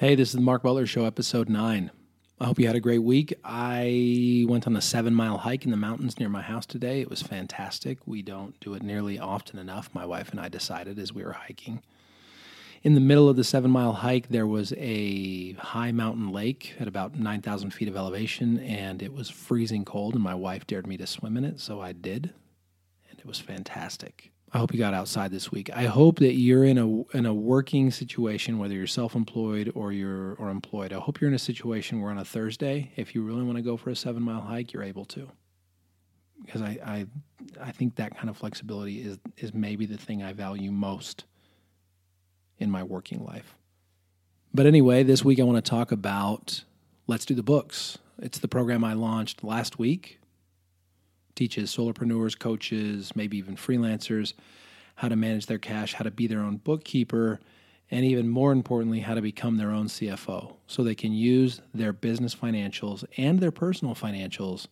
Hey, this is the Mark Butler Show, episode nine. I hope you had a great week. I went on a seven mile hike in the mountains near my house today. It was fantastic. We don't do it nearly often enough, my wife and I decided as we were hiking. In the middle of the seven mile hike, there was a high mountain lake at about 9,000 feet of elevation, and it was freezing cold, and my wife dared me to swim in it, so I did, and it was fantastic. I hope you got outside this week. I hope that you're in a in a working situation, whether you're self-employed or you're or employed. I hope you're in a situation where on a Thursday, if you really want to go for a seven mile hike, you're able to. Because I, I I think that kind of flexibility is is maybe the thing I value most in my working life. But anyway, this week I want to talk about Let's Do the Books. It's the program I launched last week teaches solopreneurs, coaches, maybe even freelancers how to manage their cash, how to be their own bookkeeper, and even more importantly, how to become their own CFO so they can use their business financials and their personal financials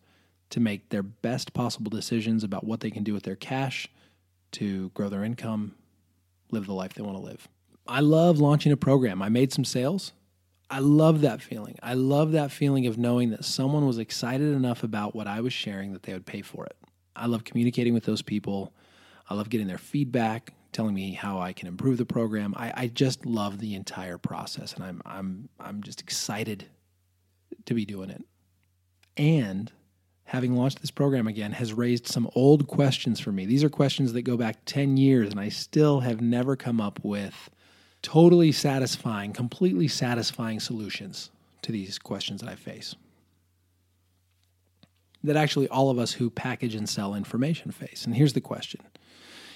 to make their best possible decisions about what they can do with their cash to grow their income, live the life they want to live. I love launching a program. I made some sales. I love that feeling. I love that feeling of knowing that someone was excited enough about what I was sharing that they would pay for it. I love communicating with those people. I love getting their feedback, telling me how I can improve the program. I, I just love the entire process, and I'm I'm I'm just excited to be doing it. And having launched this program again has raised some old questions for me. These are questions that go back 10 years, and I still have never come up with totally satisfying, completely satisfying solutions to these questions that I face. That actually all of us who package and sell information face. And here's the question.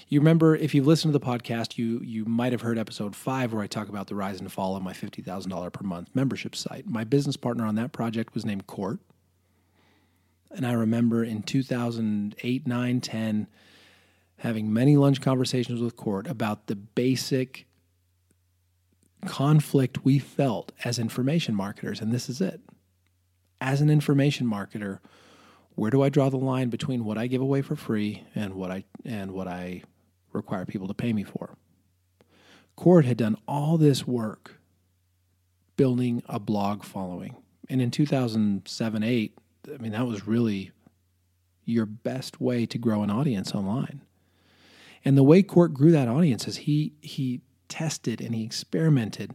You remember if you've listened to the podcast, you you might have heard episode 5 where I talk about the rise and fall of my $50,000 per month membership site. My business partner on that project was named Court. And I remember in 2008, 9, 10 having many lunch conversations with Court about the basic conflict we felt as information marketers, and this is it. As an information marketer, where do I draw the line between what I give away for free and what I and what I require people to pay me for? Court had done all this work building a blog following. And in 2007 8, I mean, that was really your best way to grow an audience online. And the way Court grew that audience is he he tested and he experimented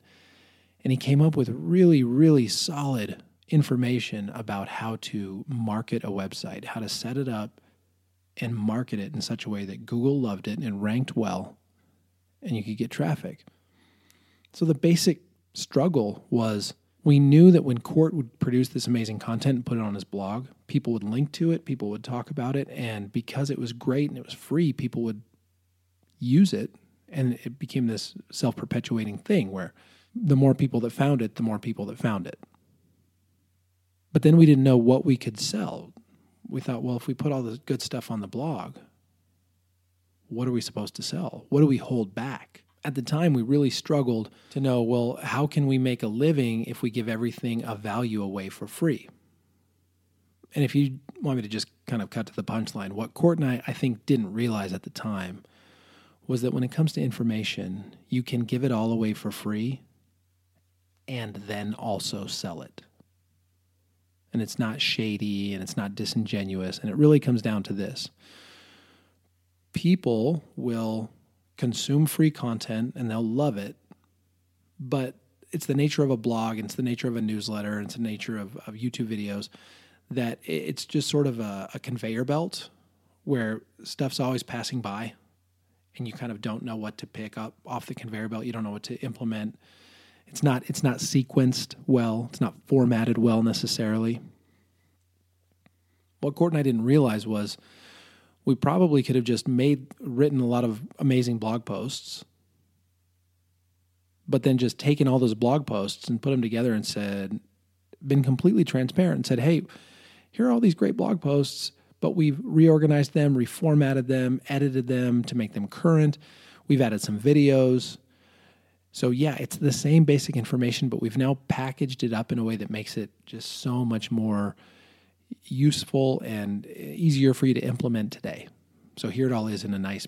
and he came up with really, really solid information about how to market a website, how to set it up and market it in such a way that Google loved it and ranked well and you could get traffic. So the basic struggle was we knew that when Court would produce this amazing content and put it on his blog, people would link to it, people would talk about it, and because it was great and it was free, people would use it and it became this self perpetuating thing where the more people that found it, the more people that found it. But then we didn't know what we could sell. We thought, well, if we put all the good stuff on the blog, what are we supposed to sell? What do we hold back? At the time, we really struggled to know, well, how can we make a living if we give everything of value away for free? And if you want me to just kind of cut to the punchline, what Court and I, I think, didn't realize at the time was that when it comes to information, you can give it all away for free and then also sell it. And it's not shady and it's not disingenuous. And it really comes down to this people will consume free content and they'll love it, but it's the nature of a blog, it's the nature of a newsletter, it's the nature of, of YouTube videos that it's just sort of a, a conveyor belt where stuff's always passing by and you kind of don't know what to pick up off the conveyor belt. You don't know what to implement. It's not it's not sequenced well. It's not formatted well necessarily. What Court and I didn't realize was we probably could have just made written a lot of amazing blog posts, but then just taken all those blog posts and put them together and said, been completely transparent and said, hey, here are all these great blog posts but we've reorganized them, reformatted them, edited them to make them current. We've added some videos. So, yeah, it's the same basic information, but we've now packaged it up in a way that makes it just so much more useful and easier for you to implement today. So, here it all is in a nice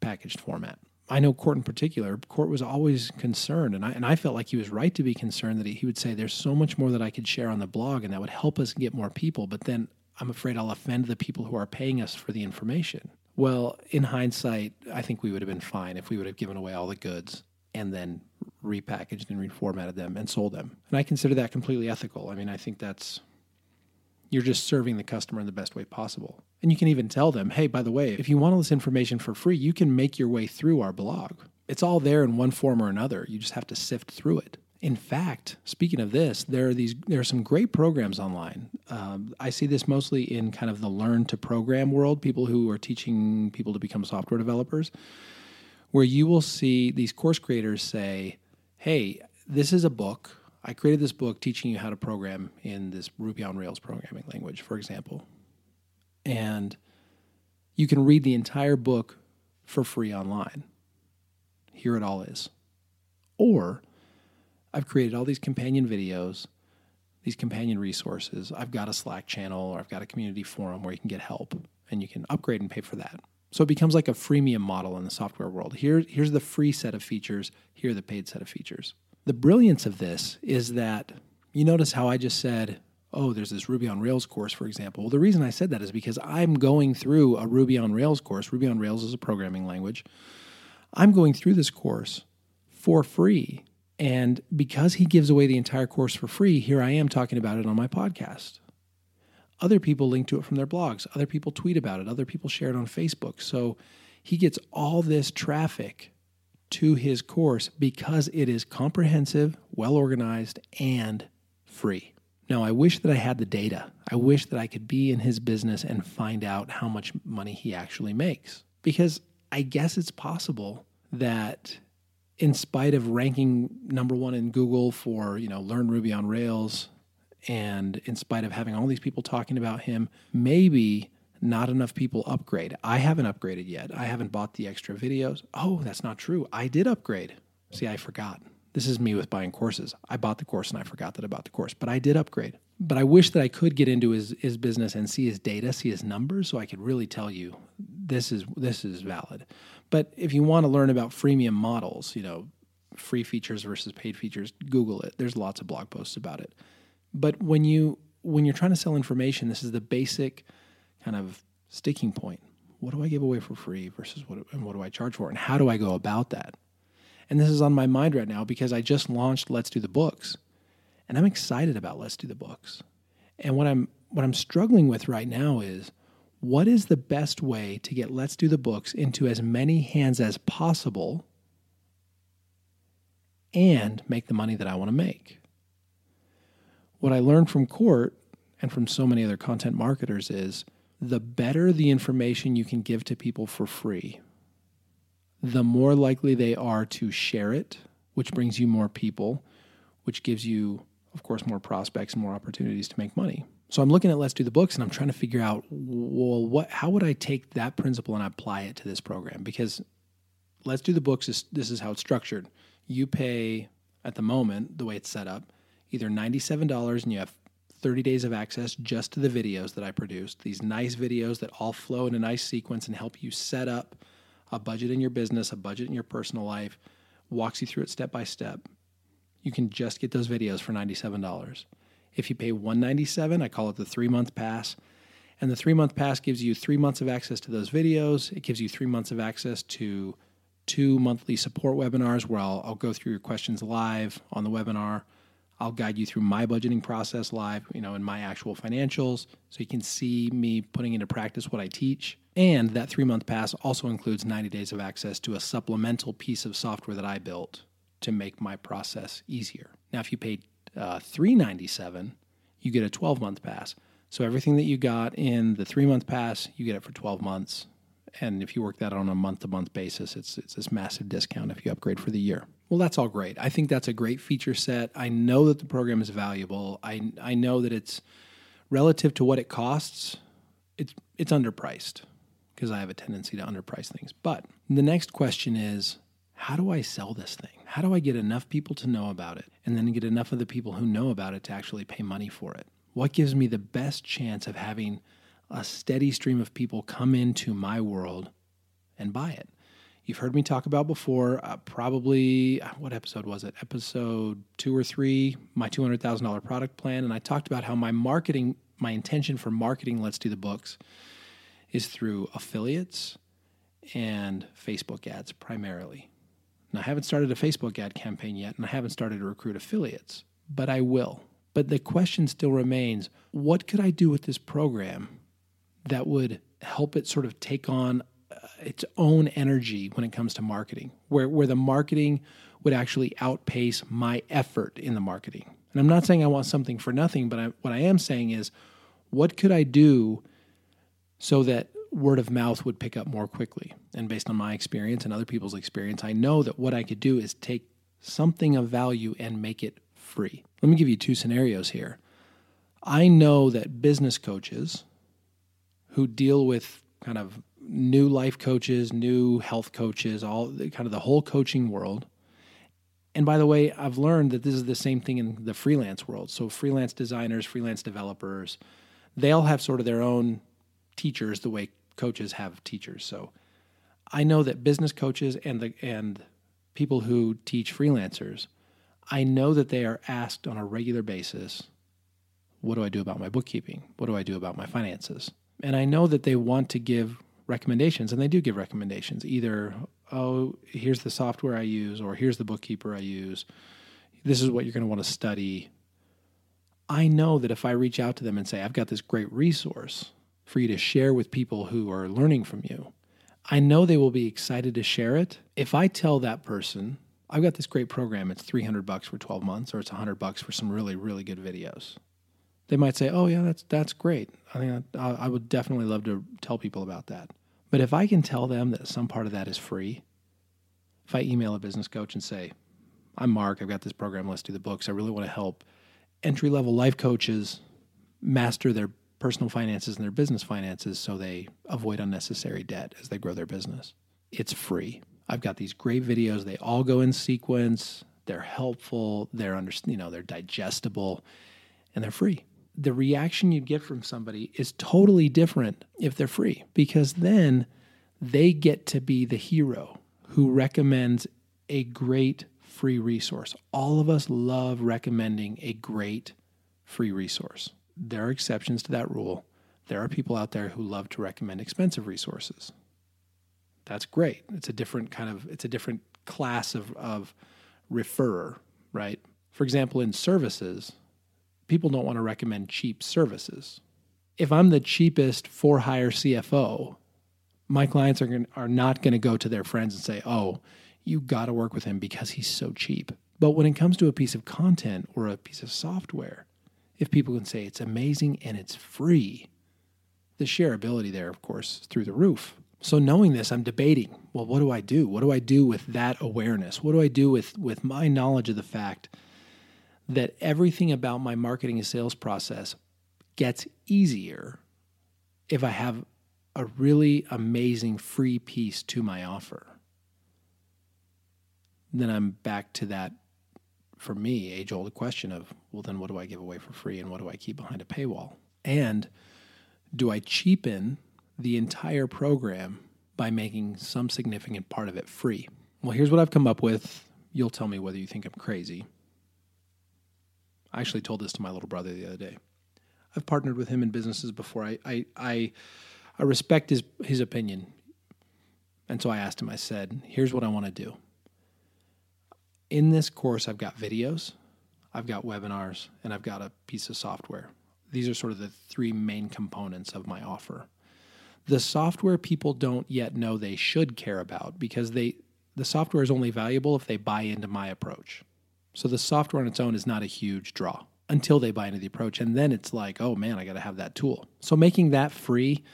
packaged format. I know Court in particular, Court was always concerned, and I, and I felt like he was right to be concerned that he, he would say, There's so much more that I could share on the blog, and that would help us get more people. But then I'm afraid I'll offend the people who are paying us for the information. Well, in hindsight, I think we would have been fine if we would have given away all the goods and then repackaged and reformatted them and sold them. And I consider that completely ethical. I mean, I think that's you're just serving the customer in the best way possible. And you can even tell them, hey, by the way, if you want all this information for free, you can make your way through our blog. It's all there in one form or another. You just have to sift through it. In fact, speaking of this, there are these there are some great programs online. Um, I see this mostly in kind of the learn to program world. People who are teaching people to become software developers, where you will see these course creators say, "Hey, this is a book. I created this book teaching you how to program in this Ruby on Rails programming language, for example, and you can read the entire book for free online. Here it all is, or I've created all these companion videos, these companion resources. I've got a Slack channel or I've got a community forum where you can get help and you can upgrade and pay for that. So it becomes like a freemium model in the software world. Here, here's the free set of features, here the paid set of features. The brilliance of this is that you notice how I just said, oh, there's this Ruby on Rails course, for example. Well, the reason I said that is because I'm going through a Ruby on Rails course. Ruby on Rails is a programming language. I'm going through this course for free and because he gives away the entire course for free, here I am talking about it on my podcast. Other people link to it from their blogs. Other people tweet about it. Other people share it on Facebook. So he gets all this traffic to his course because it is comprehensive, well organized, and free. Now, I wish that I had the data. I wish that I could be in his business and find out how much money he actually makes. Because I guess it's possible that in spite of ranking number one in Google for, you know, learn Ruby on Rails, and in spite of having all these people talking about him, maybe not enough people upgrade. I haven't upgraded yet. I haven't bought the extra videos. Oh, that's not true. I did upgrade. See, I forgot. This is me with buying courses. I bought the course and I forgot that I bought the course, but I did upgrade. But I wish that I could get into his, his business and see his data, see his numbers, so I could really tell you this is this is valid. But if you want to learn about freemium models, you know, free features versus paid features, Google it. There's lots of blog posts about it. But when you when you're trying to sell information, this is the basic kind of sticking point. What do I give away for free versus what and what do I charge for and how do I go about that? And this is on my mind right now because I just launched Let's Do the Books. And I'm excited about Let's Do the Books. And what I'm what I'm struggling with right now is what is the best way to get Let's Do the Books into as many hands as possible and make the money that I want to make? What I learned from Court and from so many other content marketers is the better the information you can give to people for free, the more likely they are to share it, which brings you more people, which gives you, of course, more prospects and more opportunities to make money. So I'm looking at Let's Do the Books and I'm trying to figure out, well, what, how would I take that principle and apply it to this program? Because Let's Do the Books is this is how it's structured. You pay at the moment, the way it's set up, either $97 and you have 30 days of access just to the videos that I produced. These nice videos that all flow in a nice sequence and help you set up a budget in your business, a budget in your personal life, walks you through it step by step. You can just get those videos for $97. If you pay 197, I call it the 3-month pass. And the 3-month pass gives you 3 months of access to those videos. It gives you 3 months of access to two monthly support webinars where I'll, I'll go through your questions live on the webinar. I'll guide you through my budgeting process live, you know, in my actual financials so you can see me putting into practice what I teach. And that 3-month pass also includes 90 days of access to a supplemental piece of software that I built to make my process easier. Now, if you paid uh, 397 you get a 12 month pass. So everything that you got in the three month pass, you get it for 12 months. And if you work that on a month to month basis, it's, it's this massive discount if you upgrade for the year. Well, that's all great. I think that's a great feature set. I know that the program is valuable. I, I know that it's relative to what it costs, it's, it's underpriced because I have a tendency to underprice things. But the next question is how do I sell this thing? How do I get enough people to know about it and then get enough of the people who know about it to actually pay money for it? What gives me the best chance of having a steady stream of people come into my world and buy it? you've heard me talk about before. Uh, probably, uh, what episode was it? Episode two or three, my $200,000 product plan. And I talked about how my marketing, my intention for marketing Let's Do the Books is through affiliates and Facebook ads primarily. I haven't started a Facebook ad campaign yet, and I haven't started to recruit affiliates, but I will. But the question still remains what could I do with this program that would help it sort of take on uh, its own energy when it comes to marketing, where, where the marketing would actually outpace my effort in the marketing? And I'm not saying I want something for nothing, but I, what I am saying is what could I do so that word of mouth would pick up more quickly. And based on my experience and other people's experience, I know that what I could do is take something of value and make it free. Let me give you two scenarios here. I know that business coaches who deal with kind of new life coaches, new health coaches, all kind of the whole coaching world. And by the way, I've learned that this is the same thing in the freelance world. So freelance designers, freelance developers, they all have sort of their own teachers the way coaches have teachers. So I know that business coaches and the and people who teach freelancers, I know that they are asked on a regular basis, what do I do about my bookkeeping? What do I do about my finances? And I know that they want to give recommendations and they do give recommendations either oh here's the software I use or here's the bookkeeper I use. This is what you're going to want to study. I know that if I reach out to them and say I've got this great resource for you to share with people who are learning from you. I know they will be excited to share it. If I tell that person, I've got this great program, it's 300 bucks for 12 months or it's 100 bucks for some really really good videos. They might say, "Oh yeah, that's that's great. I think I, I would definitely love to tell people about that." But if I can tell them that some part of that is free, if I email a business coach and say, "I'm Mark, I've got this program, let's do the books. I really want to help entry level life coaches master their personal finances and their business finances so they avoid unnecessary debt as they grow their business. It's free. I've got these great videos. They all go in sequence. They're helpful. They're under, you know, they're digestible and they're free. The reaction you get from somebody is totally different if they're free because then they get to be the hero who recommends a great free resource. All of us love recommending a great free resource there are exceptions to that rule. There are people out there who love to recommend expensive resources. That's great. It's a different kind of it's a different class of, of referrer, right? For example, in services, people don't want to recommend cheap services. If I'm the cheapest for hire CFO, my clients are, going, are not going to go to their friends and say, oh, you got to work with him because he's so cheap. But when it comes to a piece of content or a piece of software, if people can say it's amazing and it's free, the shareability there, of course, through the roof. So knowing this, I'm debating, well, what do I do? What do I do with that awareness? What do I do with, with my knowledge of the fact that everything about my marketing and sales process gets easier if I have a really amazing free piece to my offer? Then I'm back to that for me, age old question of, well, then what do I give away for free and what do I keep behind a paywall? And do I cheapen the entire program by making some significant part of it free? Well, here's what I've come up with. You'll tell me whether you think I'm crazy. I actually told this to my little brother the other day. I've partnered with him in businesses before. I, I, I, I respect his, his opinion. And so I asked him, I said, here's what I want to do in this course, I've got videos, I've got webinars, and I've got a piece of software. These are sort of the three main components of my offer. The software people don't yet know they should care about because they the software is only valuable if they buy into my approach. So the software on its own is not a huge draw until they buy into the approach and then it's like, "Oh man, I got to have that tool." So making that free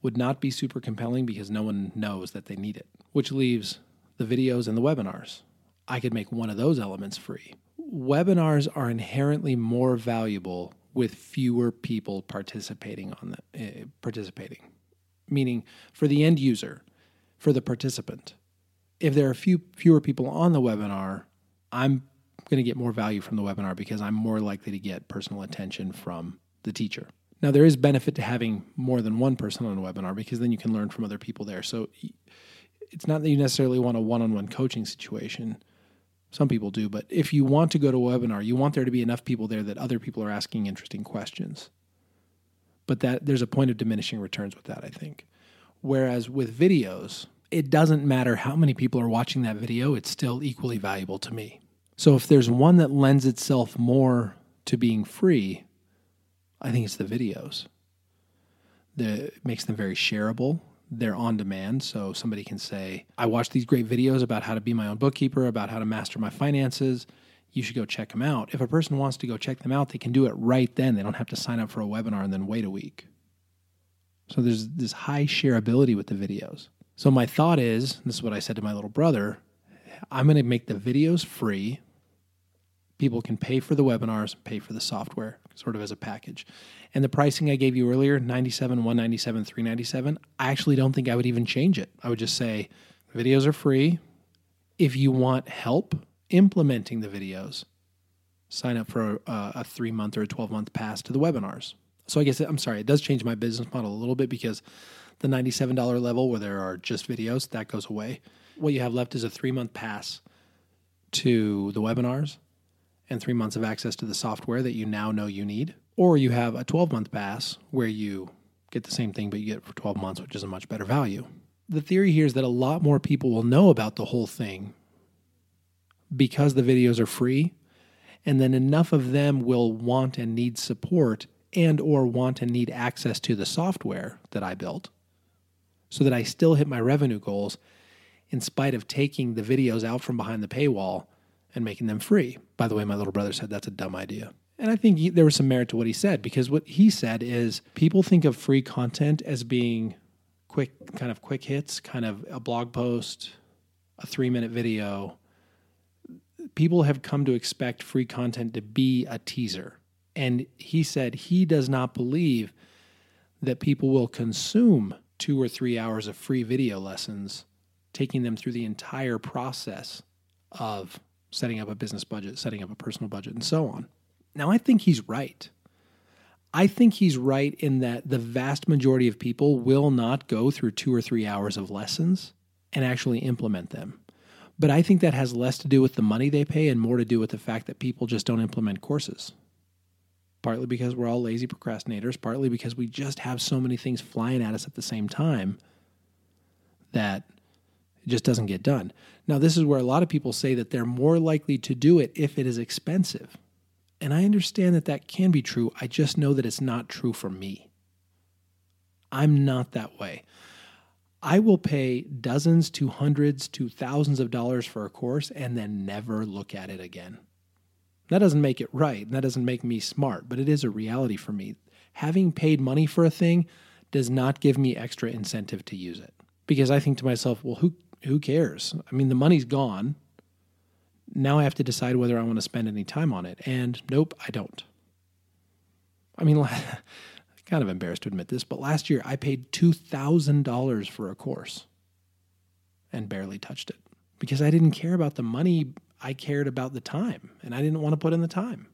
would not be super compelling because no one knows that they need it, which leaves the videos and the webinars. I could make one of those elements free. Webinars are inherently more valuable with fewer people participating on the uh, participating. Meaning for the end user, for the participant. If there are few fewer people on the webinar, I'm going to get more value from the webinar because I'm more likely to get personal attention from the teacher. Now there is benefit to having more than one person on a webinar because then you can learn from other people there. So it's not that you necessarily want a one on one coaching situation. Some people do, but if you want to go to a webinar, you want there to be enough people there that other people are asking interesting questions. But that there's a point of diminishing returns with that, I think. Whereas with videos, it doesn't matter how many people are watching that video, it's still equally valuable to me. So if there's one that lends itself more to being free, I think it's the videos. The, it makes them very shareable. They're on demand, so somebody can say, I watched these great videos about how to be my own bookkeeper, about how to master my finances. You should go check them out. If a person wants to go check them out, they can do it right then. They don't have to sign up for a webinar and then wait a week. So there's this high shareability with the videos. So my thought is this is what I said to my little brother I'm going to make the videos free. People can pay for the webinars, pay for the software, sort of as a package. And the pricing I gave you earlier, 97, 197, 397, I actually don't think I would even change it. I would just say videos are free. If you want help implementing the videos, sign up for a, a three month or a 12 month pass to the webinars. So I guess I'm sorry, it does change my business model a little bit because the $97 level where there are just videos, that goes away. What you have left is a three month pass to the webinars and three months of access to the software that you now know you need. Or you have a 12 month pass where you get the same thing, but you get for 12 months, which is a much better value. The theory here is that a lot more people will know about the whole thing because the videos are free and then enough of them will want and need support and or want and need access to the software that I built so that I still hit my revenue goals in spite of taking the videos out from behind the paywall and making them free. By the way, my little brother said that's a dumb idea. And I think he, there was some merit to what he said because what he said is people think of free content as being quick, kind of quick hits, kind of a blog post, a three minute video. People have come to expect free content to be a teaser. And he said he does not believe that people will consume two or three hours of free video lessons, taking them through the entire process of setting up a business budget, setting up a personal budget, and so on. Now, I think he's right. I think he's right in that the vast majority of people will not go through two or three hours of lessons and actually implement them. But I think that has less to do with the money they pay and more to do with the fact that people just don't implement courses. Partly because we're all lazy procrastinators, partly because we just have so many things flying at us at the same time that it just doesn't get done. Now, this is where a lot of people say that they're more likely to do it if it is expensive. And I understand that that can be true. I just know that it's not true for me. I'm not that way. I will pay dozens to hundreds to thousands of dollars for a course and then never look at it again. That doesn't make it right, and that doesn't make me smart, but it is a reality for me. Having paid money for a thing does not give me extra incentive to use it. Because I think to myself, well, who who cares? I mean, the money's gone. Now I have to decide whether I want to spend any time on it. And nope, I don't. I mean, kind of embarrassed to admit this, but last year I paid $2,000 for a course and barely touched it because I didn't care about the money. I cared about the time and I didn't want to put in the time.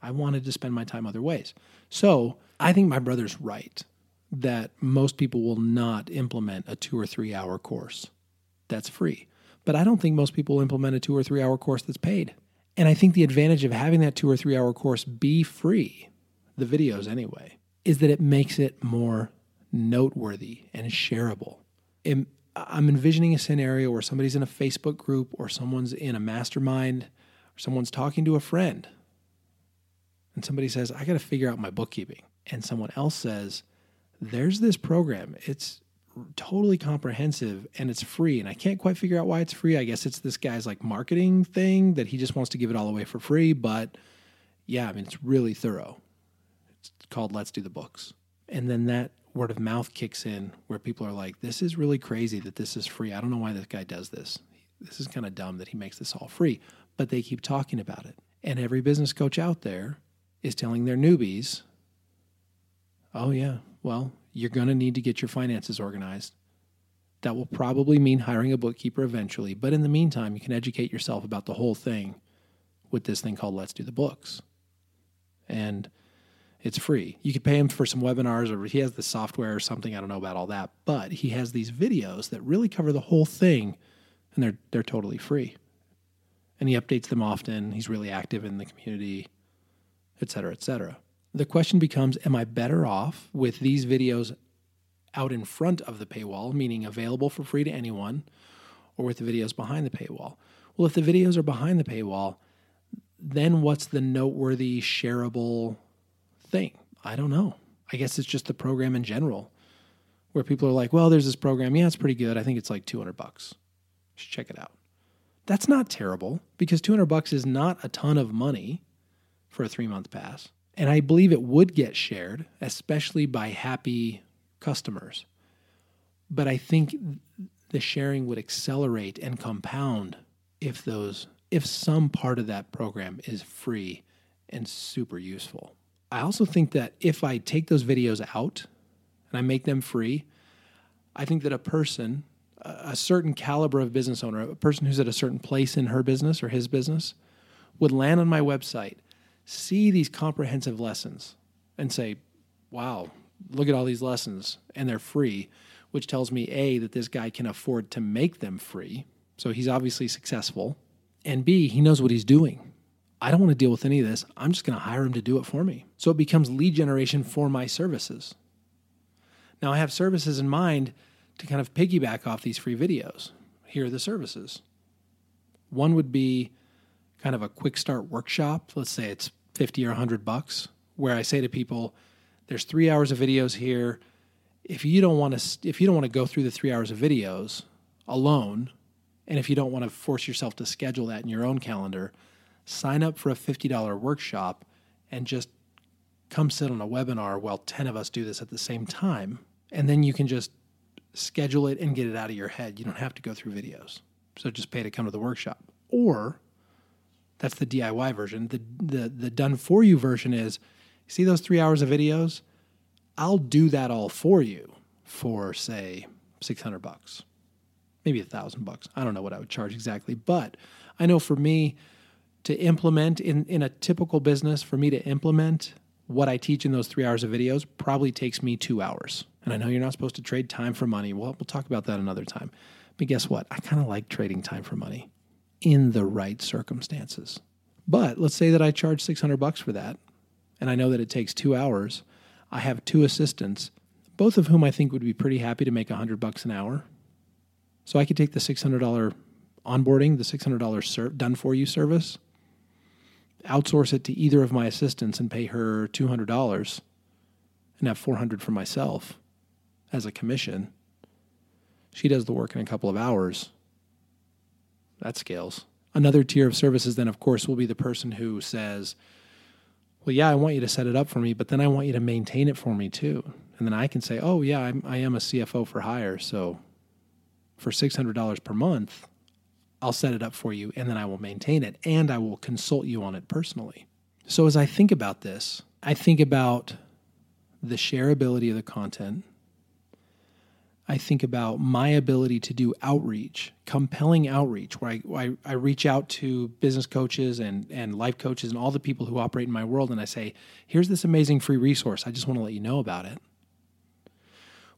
I wanted to spend my time other ways. So I think my brother's right that most people will not implement a two or three hour course that's free. But I don't think most people implement a two or three hour course that's paid. And I think the advantage of having that two or three hour course be free, the videos anyway, is that it makes it more noteworthy and shareable. I'm envisioning a scenario where somebody's in a Facebook group or someone's in a mastermind or someone's talking to a friend. And somebody says, I got to figure out my bookkeeping. And someone else says, There's this program. It's totally comprehensive and it's free. And I can't quite figure out why it's free. I guess it's this guy's like marketing thing that he just wants to give it all away for free. But yeah, I mean, it's really thorough. It's called Let's Do the Books. And then that word of mouth kicks in where people are like, this is really crazy that this is free. I don't know why this guy does this. This is kind of dumb that he makes this all free. But they keep talking about it. And every business coach out there is telling their newbies, oh, yeah, well, you're going to need to get your finances organized. That will probably mean hiring a bookkeeper eventually, but in the meantime, you can educate yourself about the whole thing with this thing called Let's Do the Books. And It's free. You could pay him for some webinars or he has the software or something. I don't know about all that, but he has these videos that really cover the whole thing and they're they're totally free. And he updates them often. He's really active in the community, et cetera, et cetera. The question becomes Am I better off with these videos out in front of the paywall, meaning available for free to anyone, or with the videos behind the paywall? Well, if the videos are behind the paywall, then what's the noteworthy, shareable thing? I don't know. I guess it's just the program in general, where people are like, well, there's this program. Yeah, it's pretty good. I think it's like 200 bucks. Just check it out. That's not terrible because 200 bucks is not a ton of money for a three month pass. And I believe it would get shared, especially by happy customers. But I think the sharing would accelerate and compound if those if some part of that program is free and super useful. I also think that if I take those videos out and I make them free, I think that a person, a certain caliber of business owner, a person who's at a certain place in her business or his business, would land on my website, see these comprehensive lessons, and say, wow, look at all these lessons, and they're free, which tells me A, that this guy can afford to make them free. So he's obviously successful. And B, he knows what he's doing. I don't want to deal with any of this. I'm just going to hire him to do it for me. So it becomes lead generation for my services. Now I have services in mind to kind of piggyback off these free videos. Here are the services. One would be kind of a quick start workshop. Let's say it's 50 or 100 bucks, where I say to people, there's three hours of videos here. If you don't want to, if you don't want to go through the three hours of videos alone, and if you don't want to force yourself to schedule that in your own calendar, sign up for a $50 workshop and just come sit on a webinar while 10 of us do this at the same time. And then you can just schedule it and get it out of your head. You don't have to go through videos. So just pay to come to the workshop. Or that's the DIY version. The the the done for you version is see those 3 hours of videos? I'll do that all for you for say 600 bucks maybe a thousand bucks. I don't know what I would charge exactly, but I know for me to implement in, in a typical business, for me to implement what I teach in those three hours of videos probably takes me two hours. And I know you're not supposed to trade time for money. Well, we'll talk about that another time. But guess what? I kind of like trading time for money in the right circumstances. But let's say that I charge 600 bucks for that, and I know that it takes two hours. I have two assistants, both of whom I think would be pretty happy to make 100 bucks an hour so I could take the $600 onboarding, the $600 ser- done for you service, outsource it to either of my assistants and pay her $200 and have 400 for myself as a commission. She does the work in a couple of hours. That scales. Another tier of services, then, of course, will be the person who says, Well, yeah, I want you to set it up for me, but then I want you to maintain it for me too. And then I can say, Oh, yeah, I'm, I am a CFO for hire. So for $600 per month, I'll set it up for you and then I will maintain it and I will consult you on it personally. So as I think about this, I think about the shareability of the content. I think about my ability to do outreach, compelling outreach, where I, I, I, reach out to business coaches and, and life coaches and all the people who operate in my world, and I say, here's this amazing free resource. I just want to let you know about it.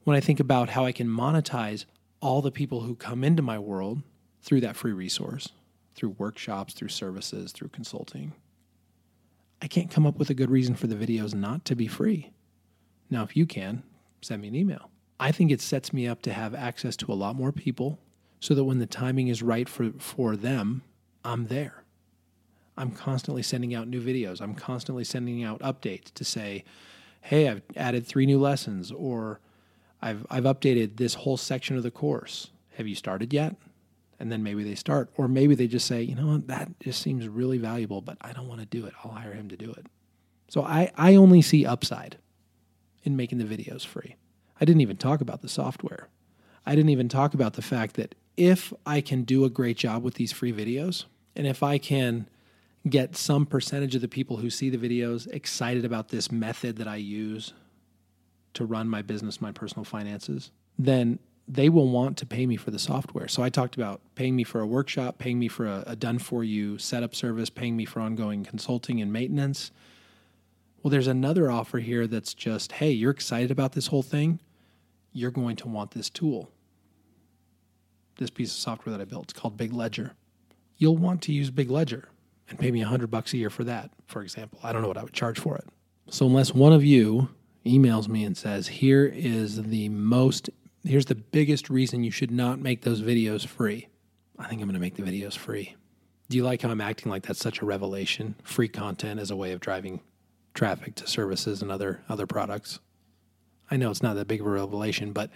When I think about how I can monetize all the people who come into my world through that free resource, through workshops, through services, through consulting. I can't come up with a good reason for the videos not to be free. Now, if you can, send me an email. I think it sets me up to have access to a lot more people so that when the timing is right for, for them, I'm there. I'm constantly sending out new videos. I'm constantly sending out updates to say, hey, I've added three new lessons, or I've I've updated this whole section of the course. Have you started yet? And then maybe they start, or maybe they just say, you know what, that just seems really valuable, but I don't want to do it. I'll hire him to do it. So I, I only see upside in making the videos free. I didn't even talk about the software. I didn't even talk about the fact that if I can do a great job with these free videos, and if I can get some percentage of the people who see the videos excited about this method that I use to run my business, my personal finances, then they will want to pay me for the software. So I talked about paying me for a workshop, paying me for a, a done for you setup service, paying me for ongoing consulting and maintenance. Well, there's another offer here that's just, hey, you're excited about this whole thing. You're going to want this tool, this piece of software that I built. It's called Big Ledger. You'll want to use Big Ledger and pay me a hundred bucks a year for that, for example. I don't know what I would charge for it. So unless one of you emails me and says, here is the most, here's the biggest reason you should not make those videos free. I think I'm going to make the videos free. Do you like how I'm acting like that's such a revelation? Free content as a way of driving traffic to services and other other products. I know it's not that big of a revelation, but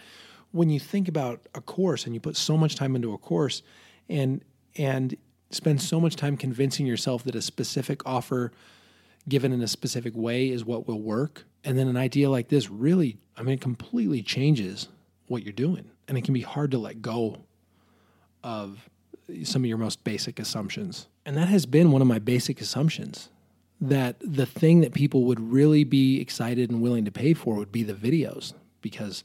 when you think about a course and you put so much time into a course and and spend so much time convincing yourself that a specific offer given in a specific way is what will work, and then an idea like this really, I mean, it completely changes what you're doing, and it can be hard to let go of some of your most basic assumptions. And that has been one of my basic assumptions that the thing that people would really be excited and willing to pay for would be the videos because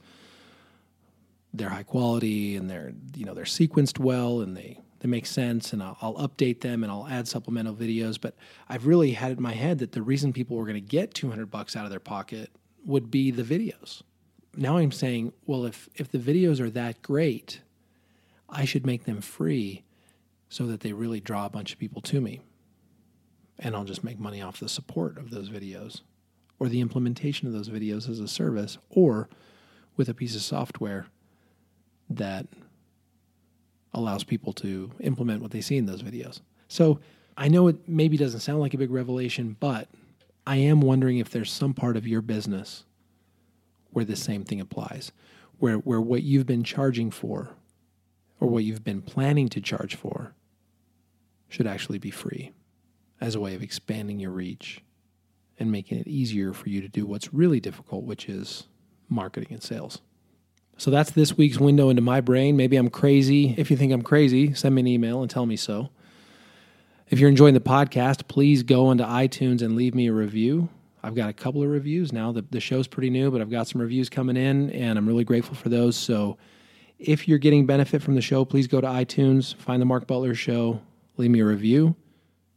they're high quality and they're you know they're sequenced well and they they make sense and I'll, I'll update them and I'll add supplemental videos. But I've really had it in my head that the reason people were going to get 200 bucks out of their pocket would be the videos. Now I'm saying well if if the videos are that great I should make them free so that they really draw a bunch of people to me and I'll just make money off the support of those videos or the implementation of those videos as a service or with a piece of software that allows people to implement what they see in those videos. So I know it maybe doesn't sound like a big revelation, but I am wondering if there's some part of your business where the same thing applies, where, where what you've been charging for or what you've been planning to charge for should actually be free as a way of expanding your reach and making it easier for you to do what's really difficult, which is marketing and sales. So that's this week's window into my brain. Maybe I'm crazy. If you think I'm crazy, send me an email and tell me so. If you're enjoying the podcast, please go into iTunes and leave me a review. I've got a couple of reviews now. The, the show's pretty new, but I've got some reviews coming in, and I'm really grateful for those. So if you're getting benefit from the show, please go to iTunes, find the Mark Butler Show, leave me a review